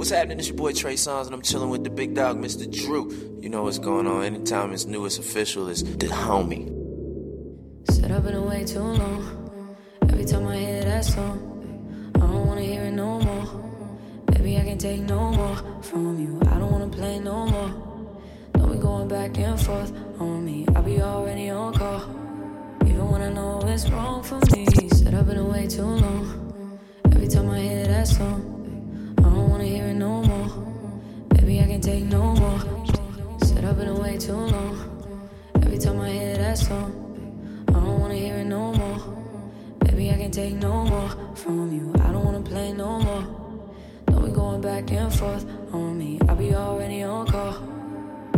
What's happening? It's your boy Trey Songz, and I'm chilling with the big dog, Mr. Drew. You know what's going on. Anytime it's new, it's official, it's the homie. Said I've been away too long. Every time I hear that song, I don't wanna hear it no more. Baby, I can't take no more from you. I don't wanna play no more. Don't be going back and forth on me. I'll be already on call. Even when I know it's wrong for me. Set I've been away too long. Every time I hear that song, can't take no more. Set up in a way too long. Every time I hear that song, I don't wanna hear it no more. Baby, I can't take no more from you. I don't wanna play no more. Don't be going back and forth on me. I'll be already on call.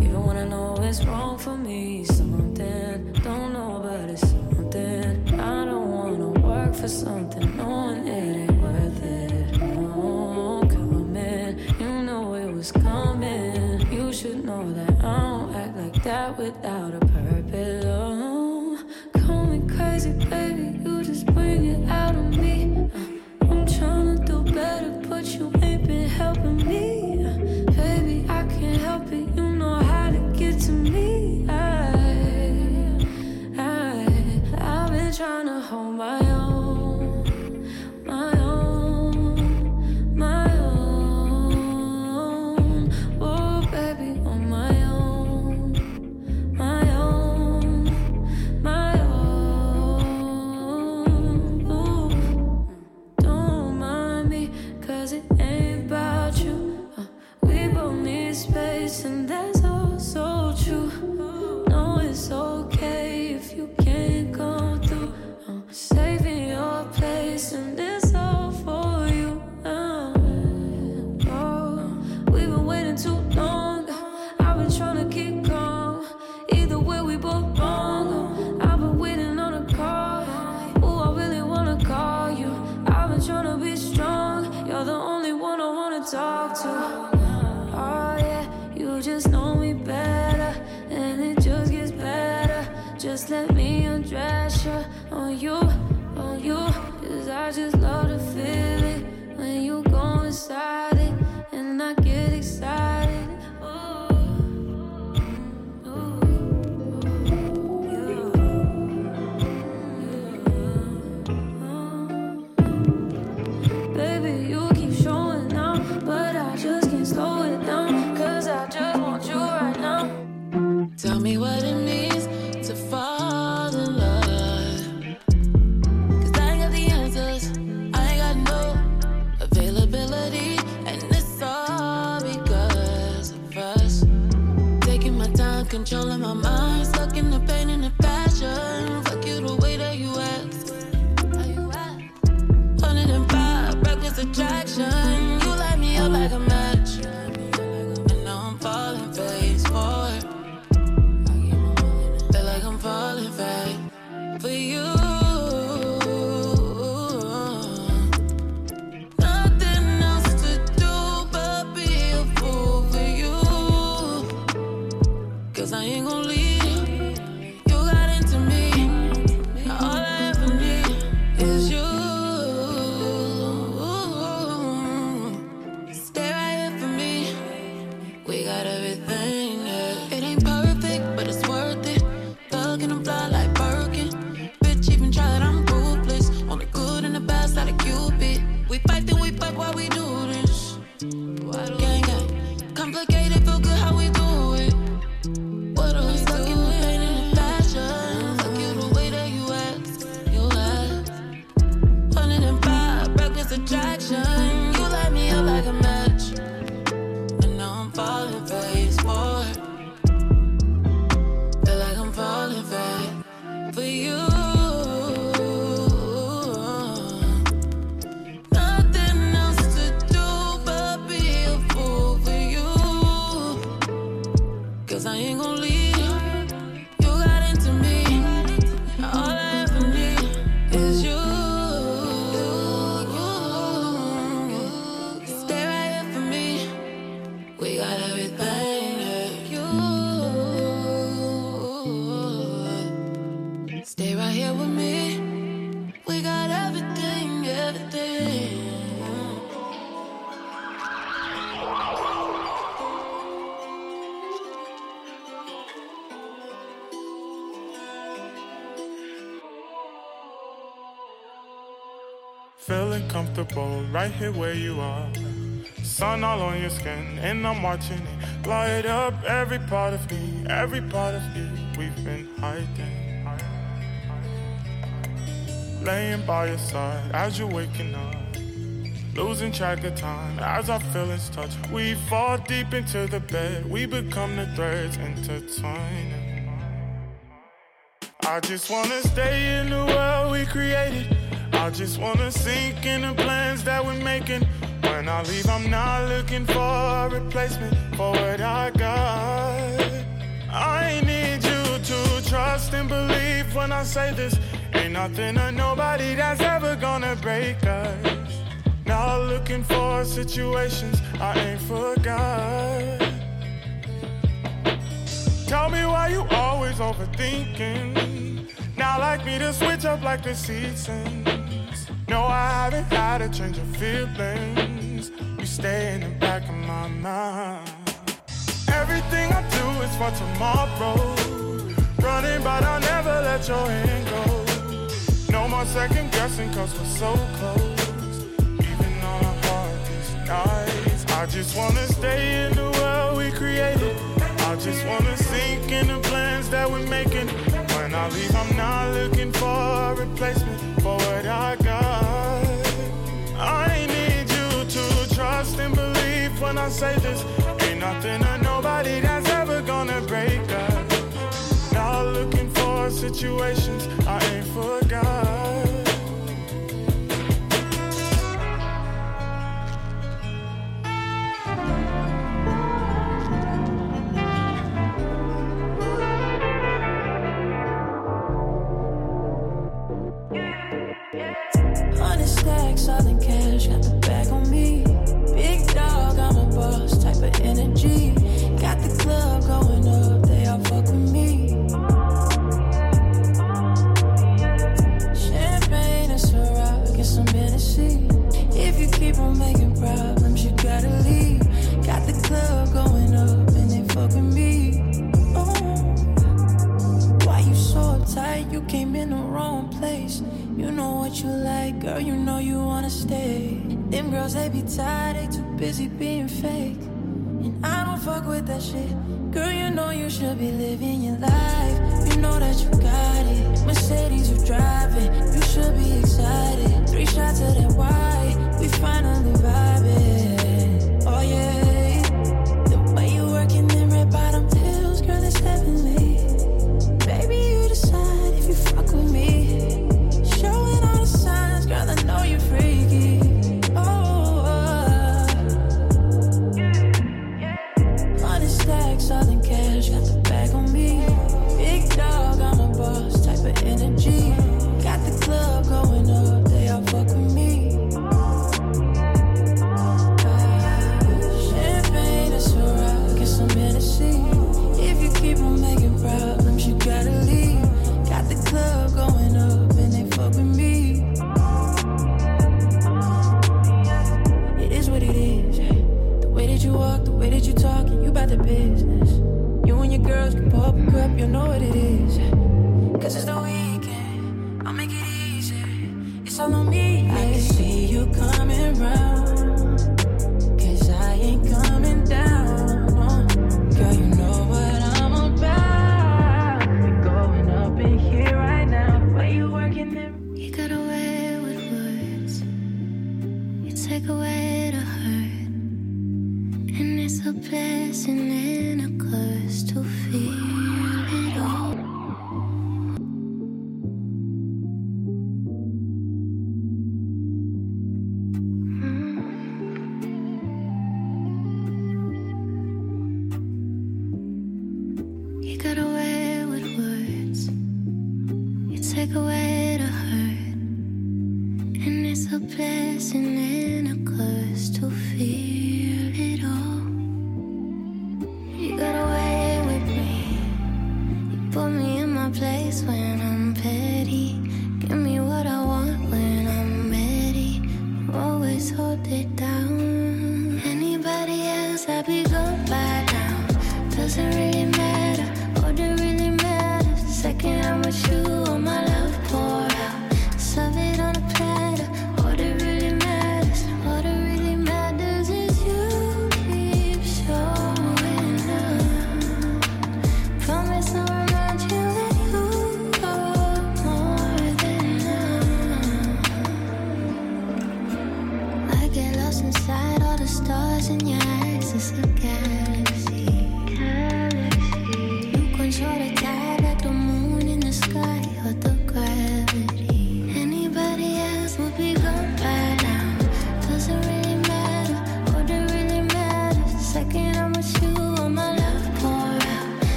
Even when I know it's wrong for me, something don't know, but it's something. I don't wanna work for something knowing it ain't know that I don't act like that without a purpose. Oh, call me crazy, baby. You just bring it means comfortable right here where you are. Sun all on your skin, and I'm watching it light up every part of me, every part of you. We've been hiding, laying by your side as you're waking up. Losing track of time as our feelings touch. We fall deep into the bed, we become the threads intertwining. I just wanna stay in the world we created. I just wanna sink in the plans that we're making. When I leave, I'm not looking for a replacement for what I got. I need you to trust and believe when I say this. Ain't nothing or nobody that's ever gonna break us. Not looking for situations I ain't forgot. Tell me why you always overthinking. Now like me to switch up like the seasons. No, I haven't had a change of feelings. You stay in the back of my mind. Everything I do is for tomorrow. Running, but I'll never let your hand go. No more second guessing, cause we're so close. Even on our hardest nights. I just wanna stay in the world we created. I just wanna sink in the plans that we're making. When I leave, I'm not looking for a replacement for what I got. I need you to trust and believe when I say this. Ain't nothing or nobody that's ever gonna break us. Not looking for situations I ain't forgot. Cash, got the bag on me. Big dog, I'm a boss, type of energy. Got the club going up, they all fuck with me. Champagne and Ciroc and some Hennessy. If you keep on making problems, you gotta leave. Got the club going up and they fuck with me. Oh. Why you so uptight? You came in the wrong place. You know what you like, girl. You know you girls they be tired, they too busy being fake. And I don't fuck with that shit. Girl, you know you should be living your life. You know that you got it. Mercedes you driving, you should be excited. Three shots of that white, we finally hold it down. Anybody else, I'd be gone by now. Doesn't really matter. That really matters. Second I'm with you,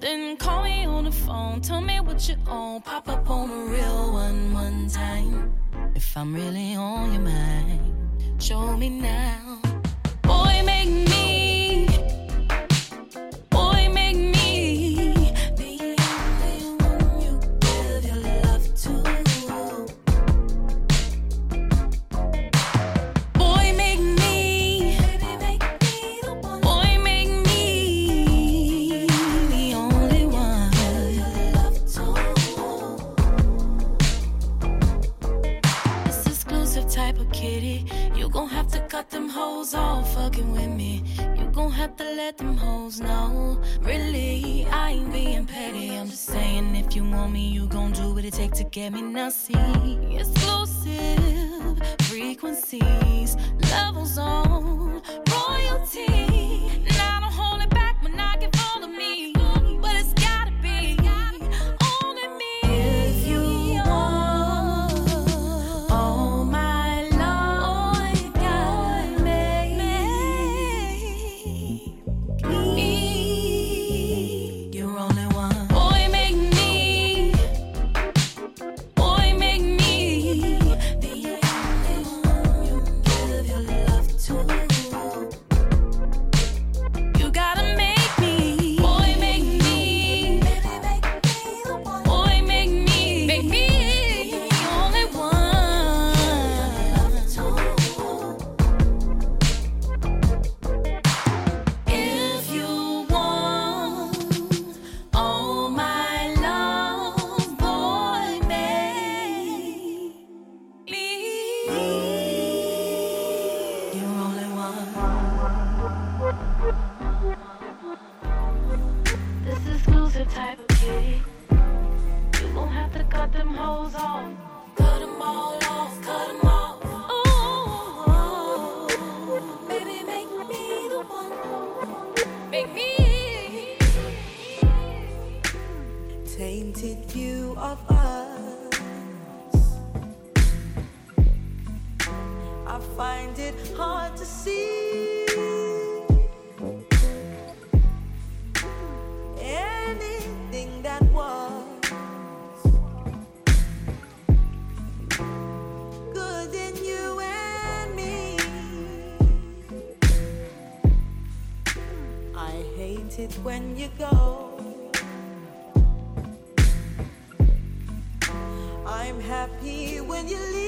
Then call me on the phone, tell me what you own. Pop up on a real one one time. If I'm really on your mind, show me now. Boy, make me. see. when you leave.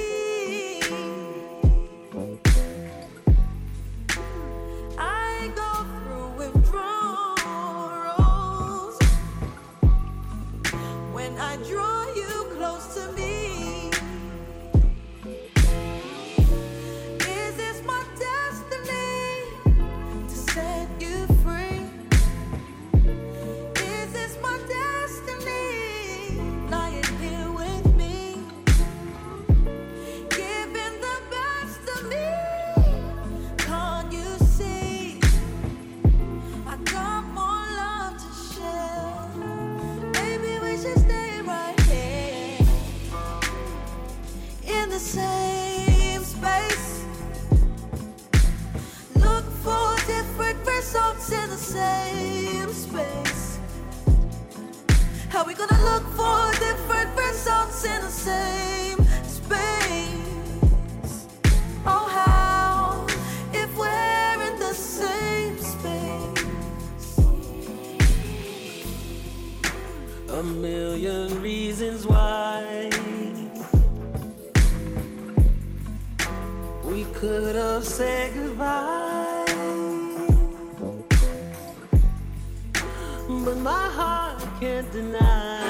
can't deny.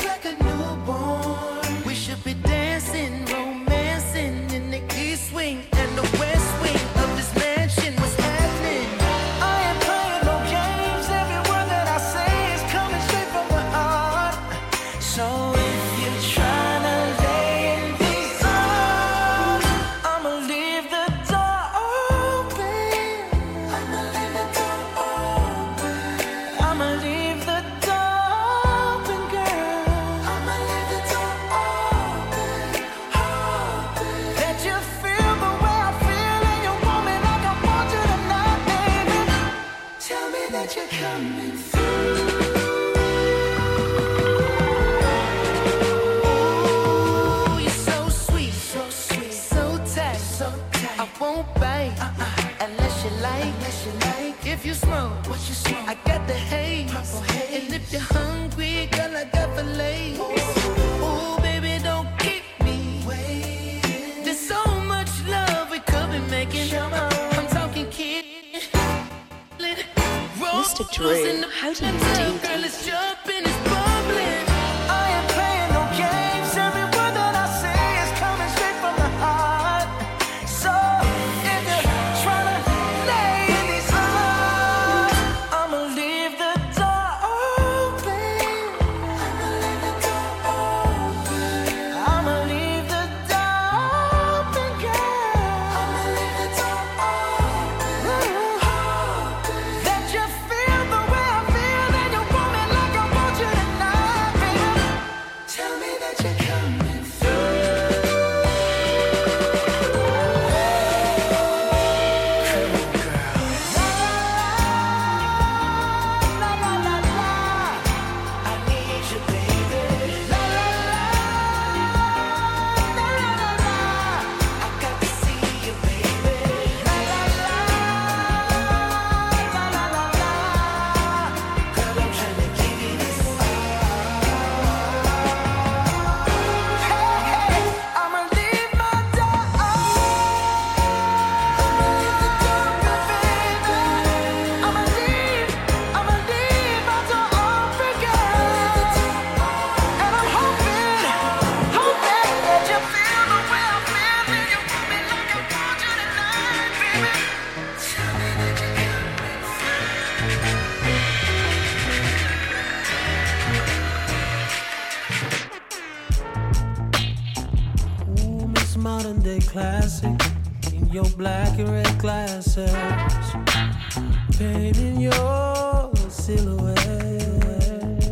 silhouette.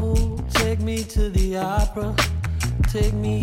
Oh, take me to the opera. Take me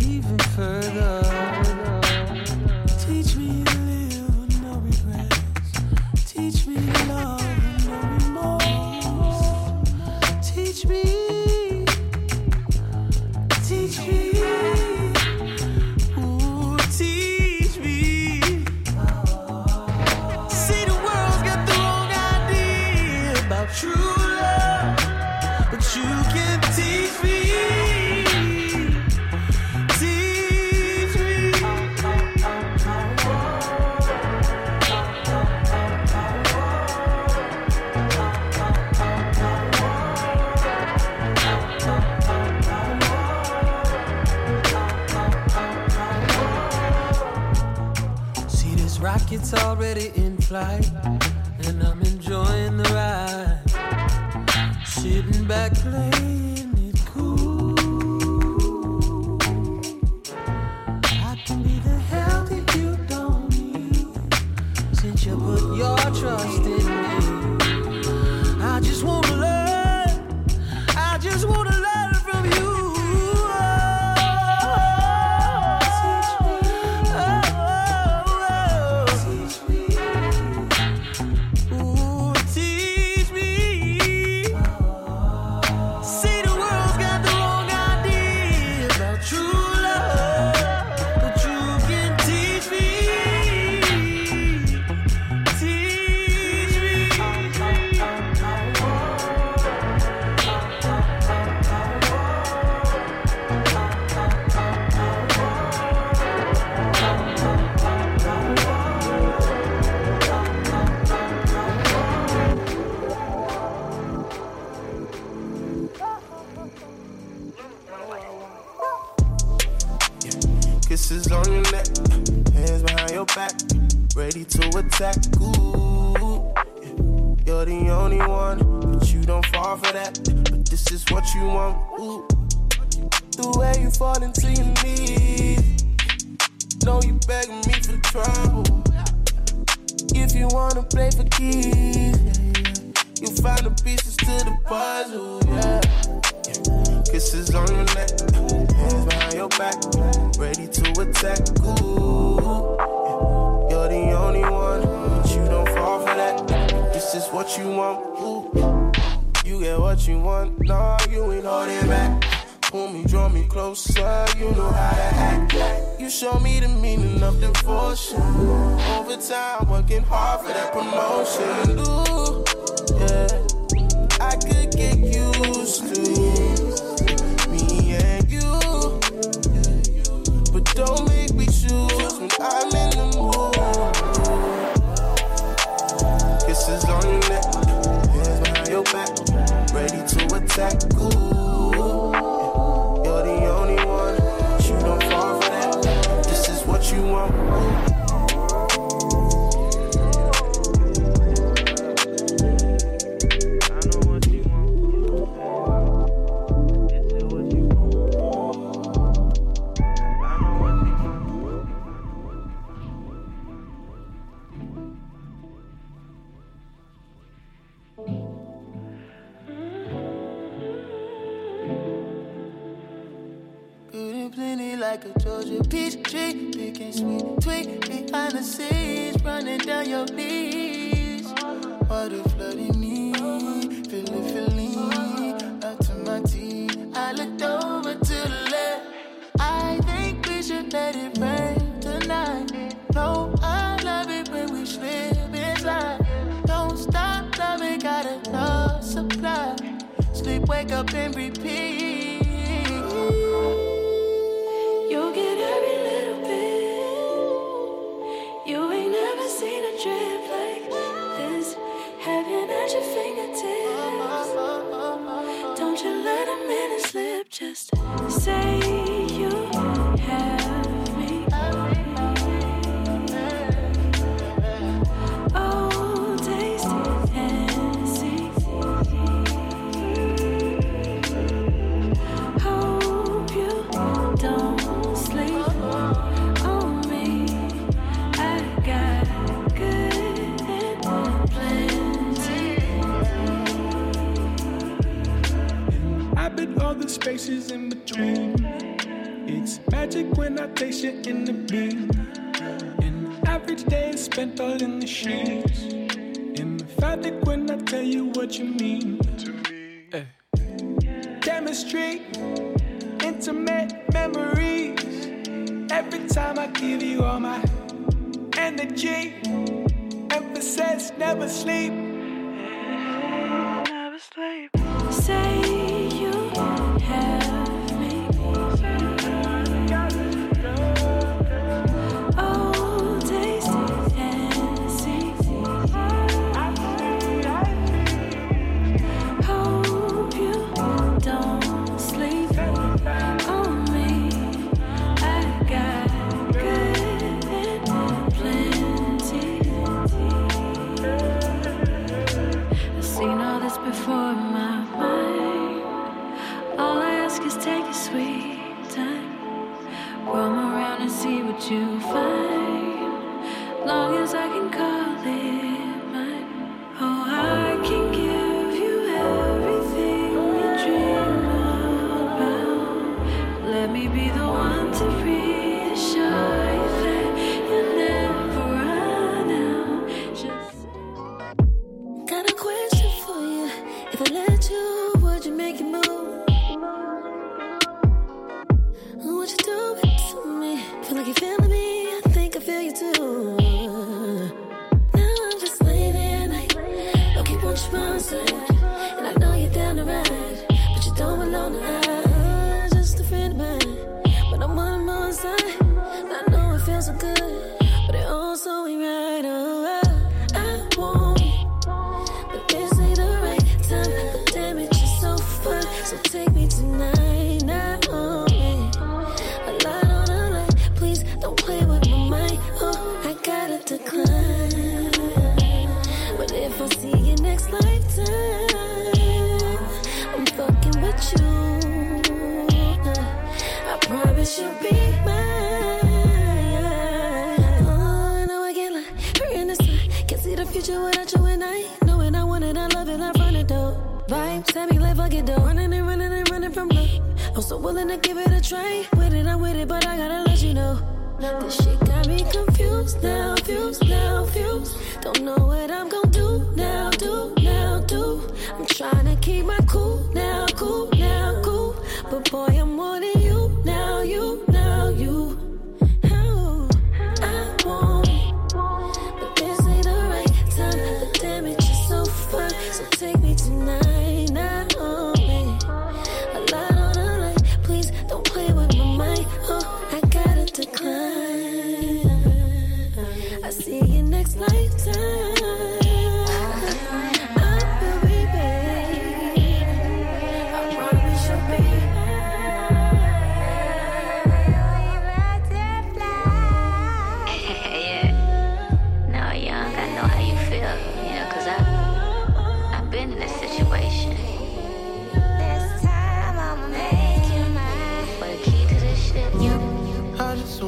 pull me, draw me closer. You know how to act. You show me the meaning of devotion. Over time, working hard for that promotion. Ooh, yeah. wake up and repeat. spaces in between. It's magic when I taste you in the beam. An average day is spent all in the sheets. And emphatic when I tell you what you mean. To me. Chemistry, intimate memories. Every time I give you all my energy, emphasis, never sleep.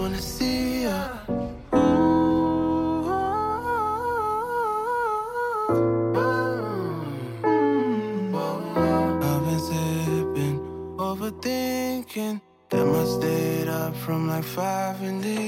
wanna see ya. I've been sipping, overthinking. That must stayed up from like five in the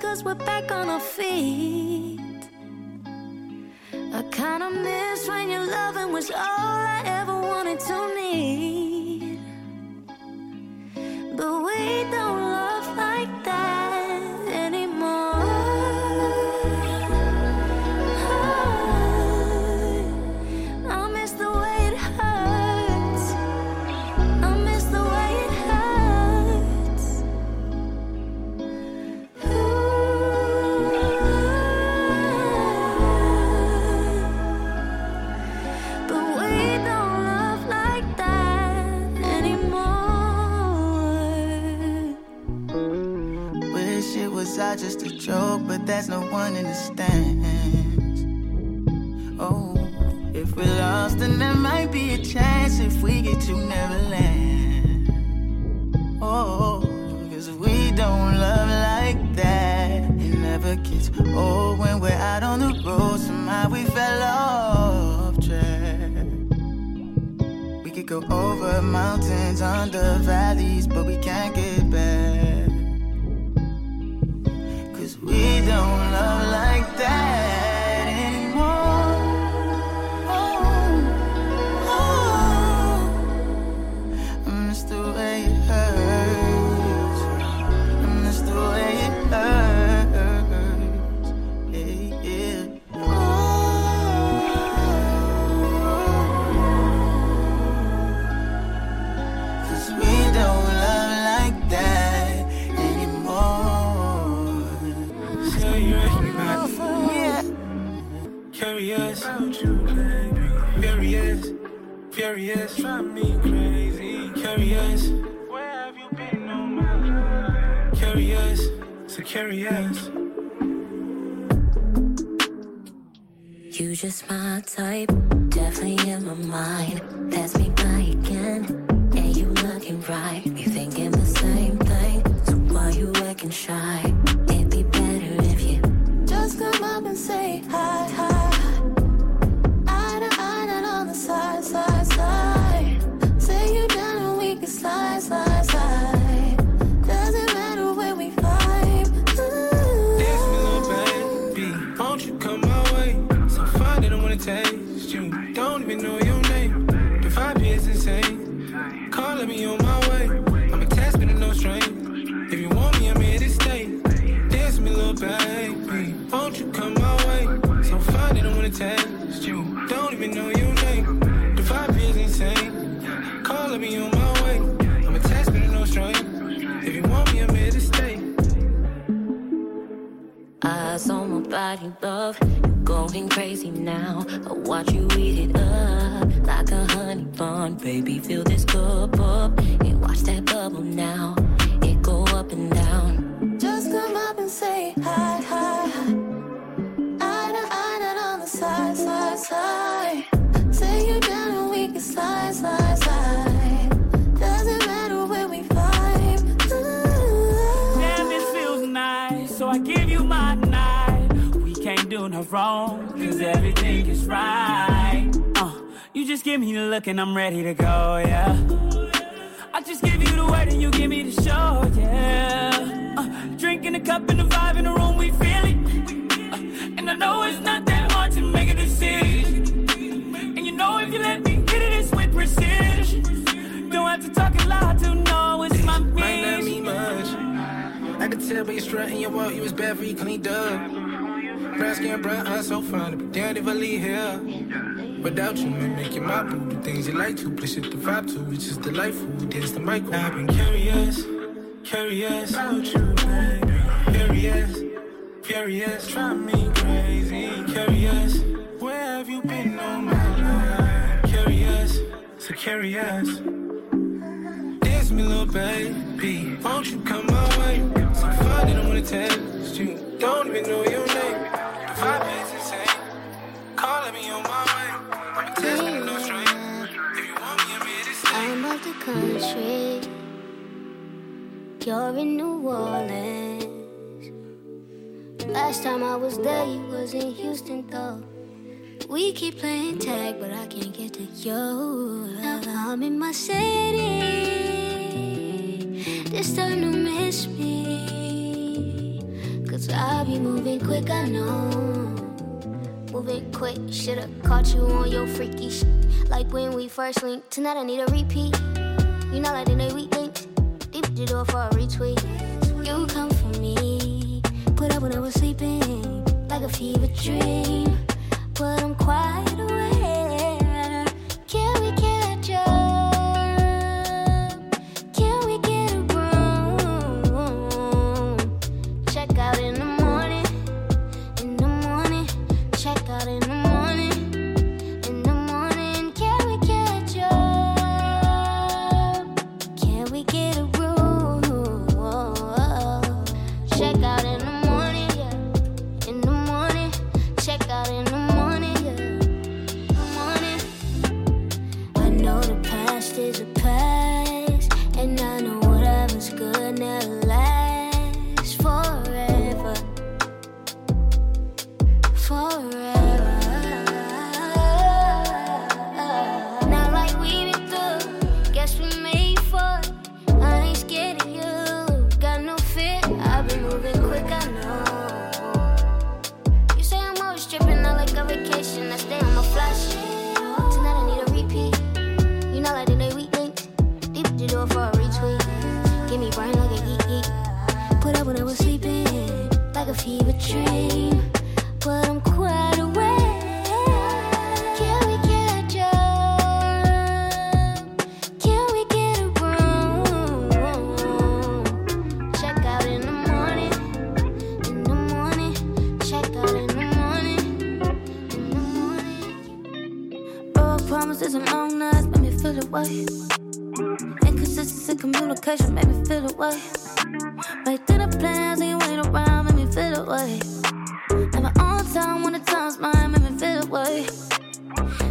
cause we're back on our feet. I kinda miss when your loving was all I ever wanted to need. But we don't love joke, but there's no one in the stands. Oh, if we're lost, then there might be a chance if we get to Neverland. Oh, cause we don't love like that. It never gets old when we're out on the road. Somehow we fell off track. We could go over mountains, under valleys, but we can't get back. We I taste you. Don't even know your name. The vibe is insane. Calling me on my way. I'm attached, but no strain. If you want me, I'm here to stay. Eyes on my body, love. You're going crazy now. I watch you eat it up like a honey bun. Baby, fill this cup up and watch that bubble now. It go up and down. Just come up and say hi, hi, hi. Side, side. You down and we can slide, slide, slide. Doesn't matter we vibe. Damn, this feels nice. So I give you my night. We can't do no wrong, cause everything is right. Uh, you just give me the look and I'm ready to go, yeah. I just give you the word and you give me the show, yeah. Uh, drinking a cup and the vibe in the room, we feel it. Uh, and I know it's not that hard to make a decision. And you know if you let me hit it, it's with precision. Don't have to talk a lot to know it's my Might not mission. mean much. I could tell by your strut and your walk, you was bad for you cleaned up. Brown skin, brown eyes, so fine. But damn if I leave here. Without you, man, making my boo do things you like to. Plus, it the vibe to, which is delightful. Dance the mic. I've been curious, curious about you, baby. Furious, furious, drive me crazy. Curious, where have you been all my life? Curious, so curious. Dance me, little baby. Won't you come my way? So that I wanna text you. Don't even know your name. The vibe is insane. Calling me on my way. I'm a test, but no strain. If you want me, I'm here to stay. I'm about to country. You're in New Orleans. Last time I was there, you was in Houston, though. We keep playing tag, but I can't get to you. Now I'm in my city. This time to miss me. Cause I'll be moving quick, I know. Moving quick, should've caught you on your freaky shit. Like when we first linked. Tonight I need a repeat. You know, like in the week links. Deep the door for a retweet. You come for me. Put up when I was sleeping. Like a fever dream. But I'm quite aware.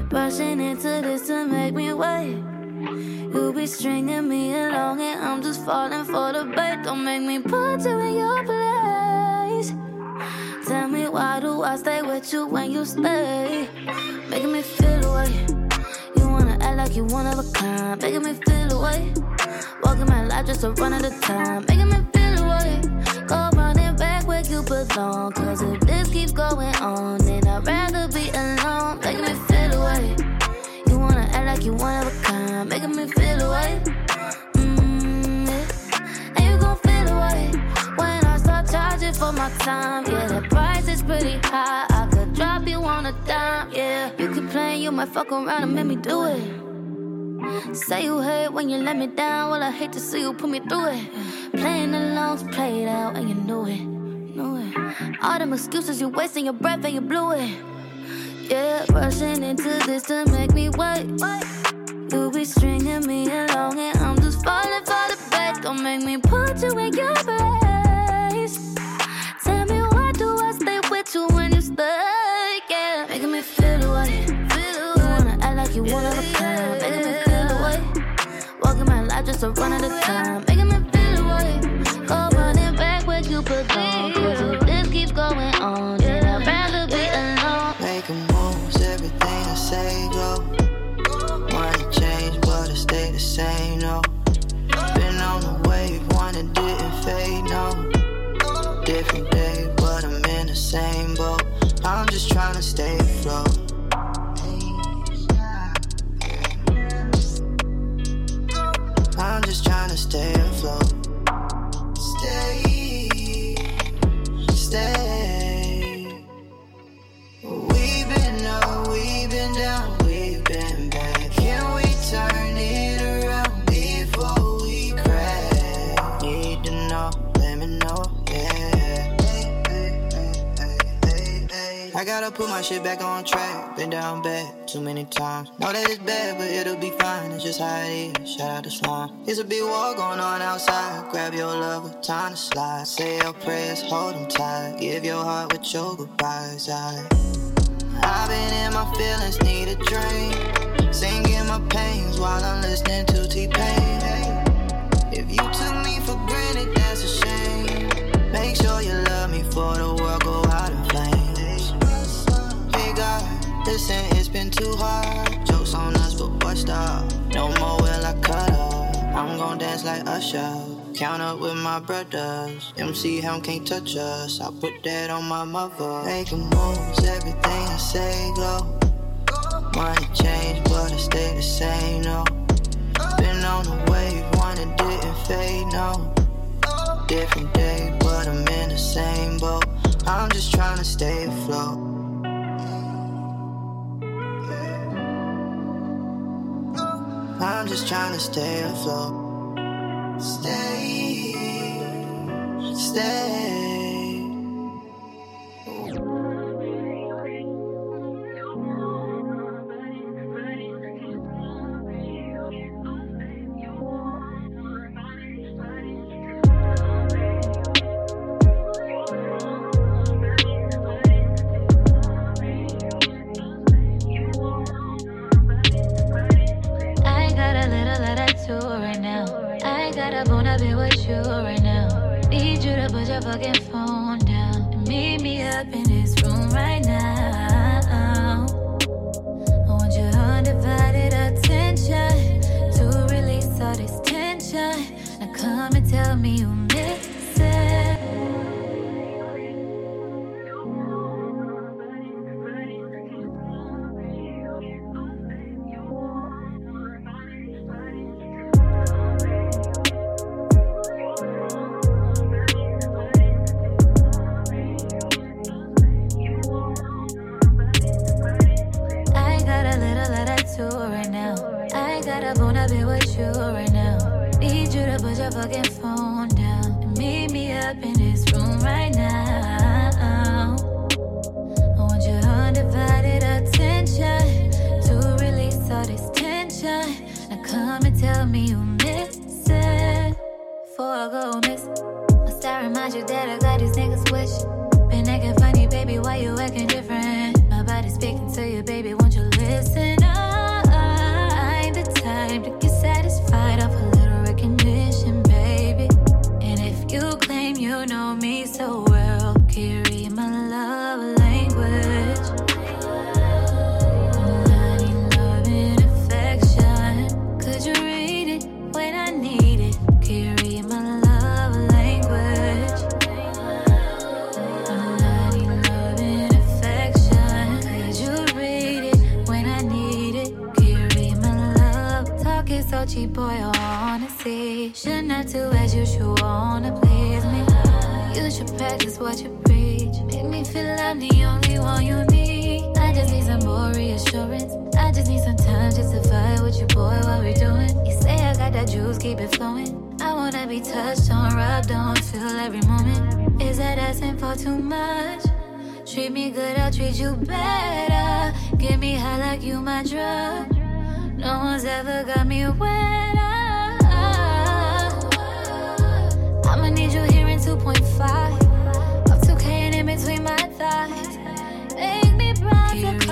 Rushing into this to make me wait. You be stringing me along and I'm just falling for the bait. Don't make me put you in your place. Tell me why do I stay with you when you stay? Making me feel the way. You wanna act like you one of a kind. Making me feel the way. Walking my life just to run out of time. Making me feel the way. Go running back where you belong. Cause if this keeps going on, then I'd rather be alone. Making me feel like you one of a kind. Making me feel the way. Mm, yeah. And you gon' feel the way when I start charging for my time. Yeah, the price is pretty high. I could drop you on a dime. Yeah, you playing, you might fuck around and make me do it. Say you hate when you let me down. Well, I hate to see you put me through it. Playing along's played out and you knew it. Knew it. All them excuses, you wasting your breath and you blew it. Yeah, rushing into this to make me wait. You be stringing me along and I'm just falling for the bait. Don't make me put you in your place. Tell me why do I stay with you when you stay? Yeah, making me feel the way. You wanna act like you a kind. Making me feel the way. Walking my life just to run out of time. Gotta put my shit back on track. Been down bad too many times. Know that it's bad, but it'll be fine. It's just how it is. Shout out to Slime. It's a big war going on outside. Grab your lover, time to slide. Say your prayers, hold them tight. Give your heart with your goodbyes. I, I've been in my feelings, need a drink. Singing my pains while I'm listening to T-Pain. If you took me for granted, that's a shame. Make sure you love me for the world go Listen, it's been too hard. Jokes on us, but boy, stop. No more will I cut up. I'm gon' dance like Usher. Count up with my brothers. MC Hammer can't touch us. I put that on my mother. Making moves, everything I say glow. Money change, but I stay the same, no. Been on the wave, one and didn't fade, no. Different day, but I'm in the same boat. I'm just trying to stay afloat. I'm just trying to stay afloat. Stay, stay. tell me you need. I just need some more reassurance. I just need some time just to find what you, boy, what we doing. You say I got that juice, keep it flowing. I wanna be touched on, rubbed on, feel every moment. Is that asking for too much? Treat me good, I'll treat you better. Give me high like you my drug. No one's ever got me wetter. I'ma need you here in 2.5. Up 2K and in between my thighs you.